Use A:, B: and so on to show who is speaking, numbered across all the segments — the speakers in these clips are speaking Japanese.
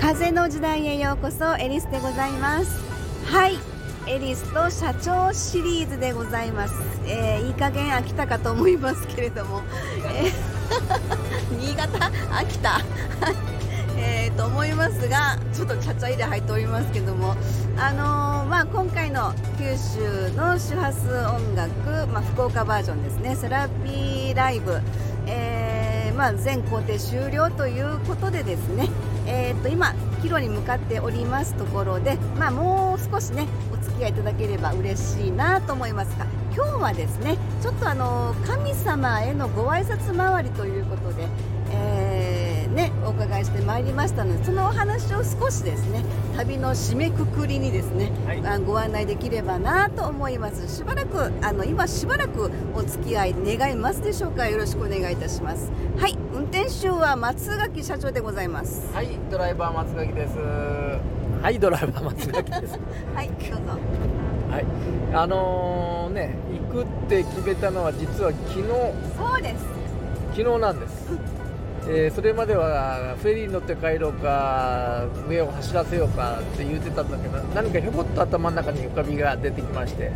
A: 風の時代へようこそエリスでございます。はいエリスと社長シリーズでございます、えー、いい加減飽きたかと思いますけれども、えー、新潟？秋田えー、と思いますがちょっとちゃちゃ入れ入っておりますけども、あのー、まあ、今回の九州の周波数音楽、まあ、福岡バージョンですね。セラピーライブ、えー、まあ、全工程終了ということでですね、えー、と今、帰路に向かっておりますところで、まあ、もう少しねお付き合いいただければ嬉しいなと思いますが今日はですねちょっとあの神様へのご挨拶回りということで、えーねお伺いしてまいりましたのでそのお話を少しですね旅の締めくくりにですね、はい、ご案内できればなと思います。しばらくあの今しばらくお付き合い願いますでしょうか？よろしくお願いいたします。はい。運転手は松垣社長でございます。
B: はい。ドライバー松垣です。はいドライバー松垣です。
A: はいどうぞ。
B: はい。あのー、ね行くって決めたのは実は昨日。
A: そうです。
B: 昨日なんです えー、それまではフェリーに乗って帰ろうか上を走らせようかって言ってたんだけど何かひょこっと頭の中に浮かびが出てきまして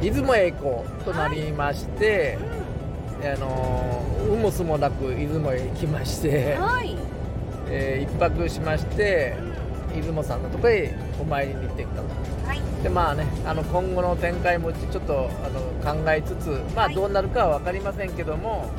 B: 出雲へ行こうとなりまして、はい、あのうもすもなく出雲へ行きまして、はい、えー、1泊しまして出雲さんのとこへお参りに行ってきたと。はい、でまあねあの今後の展開もちょっとあの考えつつまあどうなるかは分かりませんけども、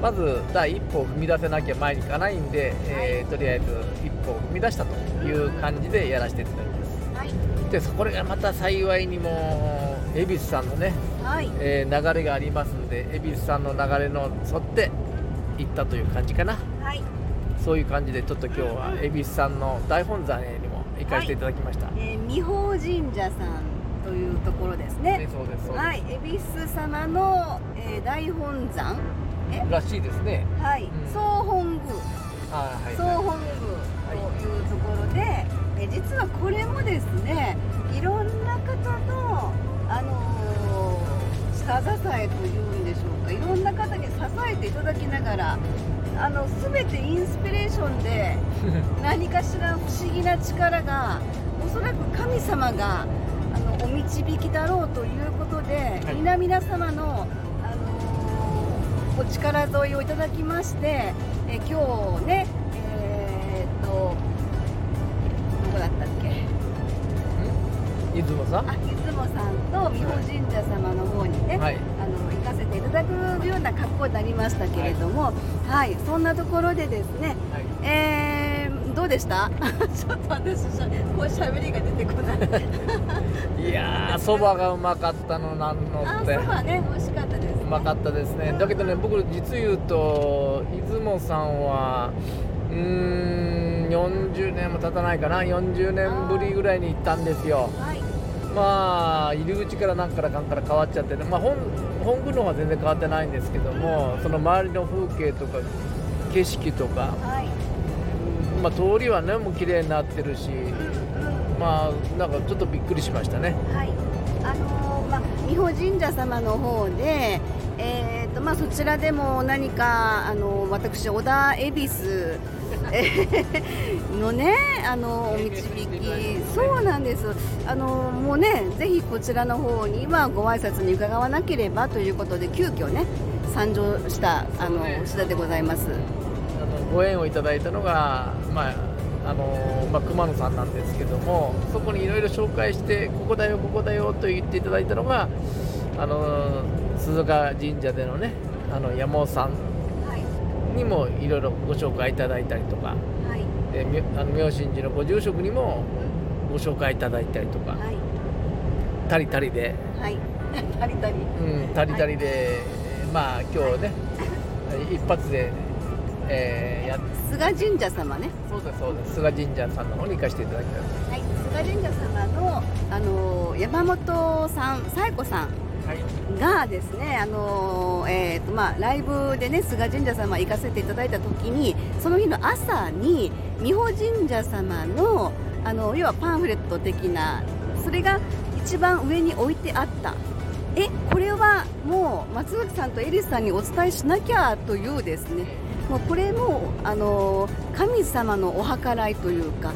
B: まず第一歩を踏み出せなきゃ前に行かないんで、えー、とりあえず一歩を踏み出したという感じでやらせていただきます、はい、でそれがまた幸いにも恵比寿さんのね、はい、えー、流れがありますんで恵比寿さんの流れの沿って行ったという感じかな、はい、そういう感じでちょっと今日は恵比寿さんの大本山へにも行かせていただきました、はい、
A: えー、美保神社さんというところですね。
B: そうです。
A: はい、恵比寿様の、えー、大本山
B: らしいですね。
A: はい、総本宮。はい、総本宮というところで、え実はこれもですね、いろんな方のあのー、下支えというんでしょうか、いろんな方に支えていただきながら。あの全てインスピレーションで 何かしら不思議な力がおそらく神様があのお導きだろうということで、はい、皆々様のお力添えをいただきまして、え今日ねえー、っとどこだったっけ？
B: 出雲さん？あ
A: 出雲さんと美保神社様の方にね、はい、あの行かせていただくような格好になりましたけれども、はい、はい、そんなところでですね、はい、えー、どうでした？ちょっと私こうしゃべりが出てこない。
B: いやそばがうまかったのなんのって。
A: そばね美味しかっ
B: うまかったですね。だけどね僕実言うと出雲さんはうーん40年も経たないかな。40年ぶりぐらいに行ったんですよ、はい、まあ入り口から何からかんから変わっちゃってね、まあ、本本宮の方は全然変わってないんですけどもその周りの風景とか景色とか、はい、まあ、通りはねもう綺麗になってるし、まあなんかちょっとびっくりしましたね。
A: はい。あの美保神社様の方でえーとまあ、そちらでも何かあの私、小田恵比寿のねあのお導き。そうなんですあのもうねぜひこちらの方にはご挨拶に伺わなければということで急遽ね参上したあの次第でございます。
B: ご縁をいただいたのが、まああのまあ、熊野さんなんですけどもそこにいろいろ紹介してここだよここだよと言っていただいたのがあの鈴鹿神社でのねあの山尾さんにもいろいろご紹介いただいたりとか、はい、えあの妙心寺のご住職にもご紹介いただいたりとか、はい、たりたりで、
A: はい、たりたり、
B: うん、たりたりで、はい、まあ今日ね、一発で、
A: えー、や菅神社様ね。
B: そうですそうです。菅神社さんの方に行かせていただきます。
A: はい。菅神社様のあの山本さん紗恵子さんがですね、あのえーとまあ、ライブでね菅神社様行かせていただいた時にその日の朝に美保神社様のあの要はパンフレット的なそれが一番上に置いてあった。えこれはもう松崎さんとエリスさんにお伝えしなきゃというですねもうこれもあの神様のお計らいというか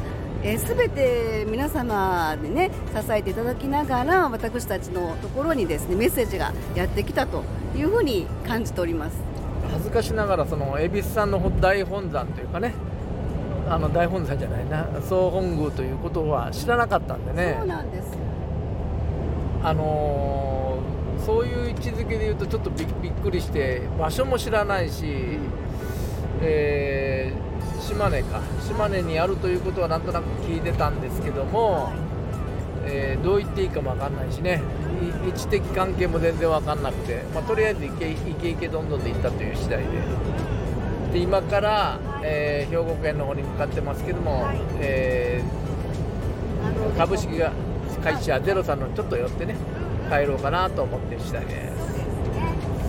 A: すべ、えー、て皆様でね支えていただきながら私たちのところにですねメッセージがやってきたというふうに感じております。
B: 恥ずかしながらその恵比寿さんの大本山というかねあの大本山じゃないな総本宮ということは知らなかったんでね。
A: そうなんです。
B: あのー、そういう位置づけで言うとちょっとびっくりして場所も知らないし、えー、島根か。島根にあるということはなんとなく聞いてたんですけども、えー、どう言っていいかも分かんないしね。位置的関係も全然分かんなくて、まあ、とりあえずイケイケイケどんどんで行ったという次第で。で今からえー、兵庫県の方に向かってますけども、えー、株式会社ゼロさんのちょっと寄ってね帰ろうかなと思ってる次第です。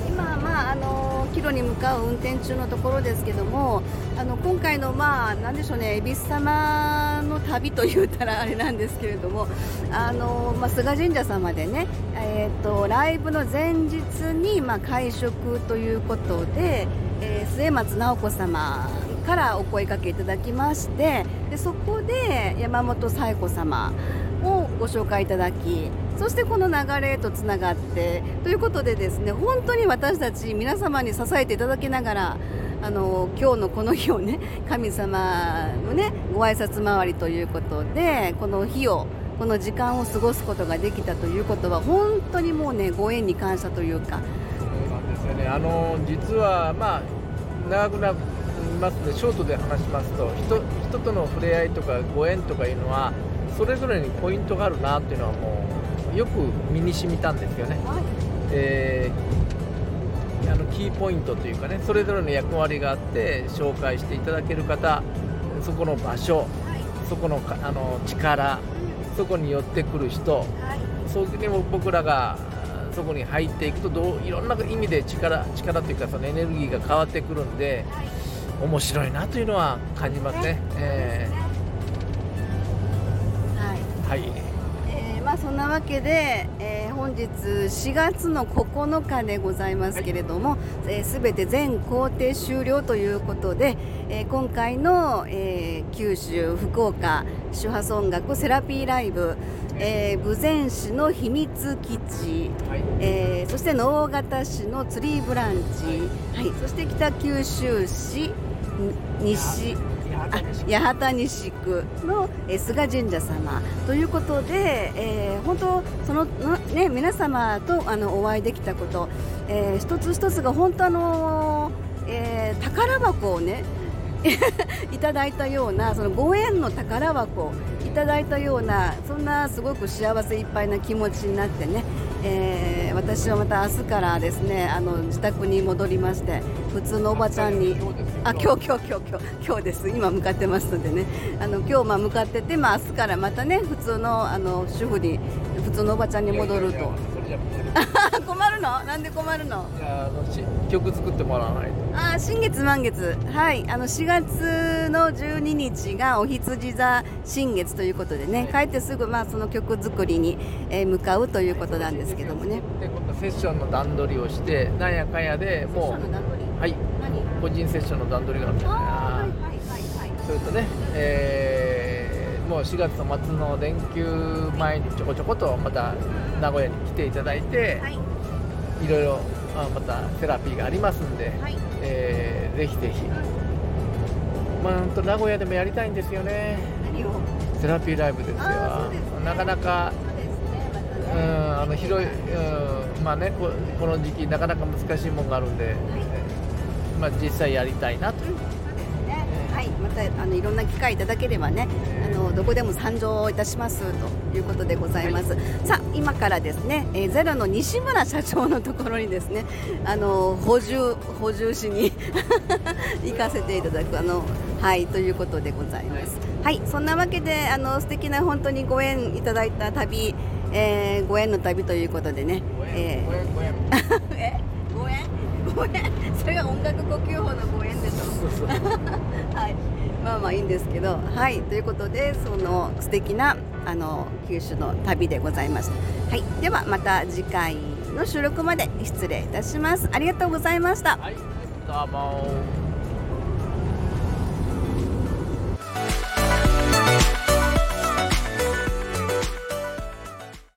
A: 今まああの帰路に向かう運転中のところですけどもあの今回のまあなんでしょうね恵比寿様の旅と言ったらあれなんですけれどもあの、まあ、菅神社様でね、えーと、ライブの前日に、まあ、会食ということで、えー、末松直子様からお声かけいただきましてでそこで山本紗子様をご紹介いただきそしてこの流れとつながってということでですね本当に私たち皆様に支えていただきながらあの今日のこの日をね神様のねご挨拶回りということでこの日をこの時間を過ごすことができたということは本当にもうねご縁に感謝というか。
B: そうなんですよね。あの実はまあ長くなますのでショートで話しますと人人との触れ合いとかご縁とかいうのはそれぞれにポイントがあるなっていうのはもうよく身に染みたんですよね。はい、えー、あのキーポイントというかねそれぞれの役割があって紹介していただける方そこの場所、はい、そこのあの力そこに寄ってくる人、はい、そこにも僕らがそこに入っていくとどういろんな意味で力力というかそのエネルギーが変わってくるんで、面白いなというのは感じますね。え
A: ー、はい、はい。えー、まあ、そんなわけで、えー、本日4月の9日でございますけれども、はい。えー、全て全工程終了ということで、えー、今回の、えー、九州福岡周波数音楽セラピーライブえー、豊前市の秘密基地、はい、えー、そして直方市のツリーブランチ、はい、そして北九州市西八幡西区の、菅神社様。ということで、えー、本当そのね皆様とあのお会いできたこと、えー、一つ一つが本当あの、えー、宝箱をね いただいたようなそのご縁の宝箱いただいたようなそんなすごく幸せいっぱいな気持ちになってね、えー、私はまた明日からですねあの自宅に戻りまして普通のおばちゃんに。あ今日今日今日今日今日です。今向かってますのでね。あの今日まあ向かってて、まあ、明日からまたね普通のあの主婦に普通のおばちゃんに戻ると。困るの？なんで困るの？
B: いやあの曲作ってもらわないと。
A: あ新月満月。はい。あの4月の12日がお羊座新月ということでね、はい、帰ってすぐまあその曲作りに、えー、向かうということなんですけどもね。
B: で今度セッションの段取りをしてなんやかんやでもうはい。個人セッションの段取りがあるんじゃないはいはいはい。はいそれとねえー、もう4月の末の連休前にちょこちょことまた名古屋に来ていただいて、はい、いろいろまあ、またセラピーがありますんで、はい、えー、ぜひぜひ、まあ、と名古屋でもやりたいんですよね。セラピーライブですよ、ね、なかなか、うん、あの広い、うん、まあねここの時期なかなか難しいものがあるんで、はい、まあ、実際やりたいなという。
A: はい、またあのいろんな機会いただければね、あのどこでも参上いたしますということでございます。はい、さあ今からですね、えー、ゼロの西村社長のところにですね、あの補充補充しに 行かせていただくあのはいということでございます。はい、そんなわけであの素敵な本当にご縁いただいた旅、えー、ご縁の旅ということでね。えー、ご縁それが音楽呼吸法のご縁でしょはい。まあまあいいんですけど。はい。ということでその素敵なあの九州の旅でございましたはい。ではまた次回の収録まで失礼いたします。ありがとうございました。
B: はい。どうも。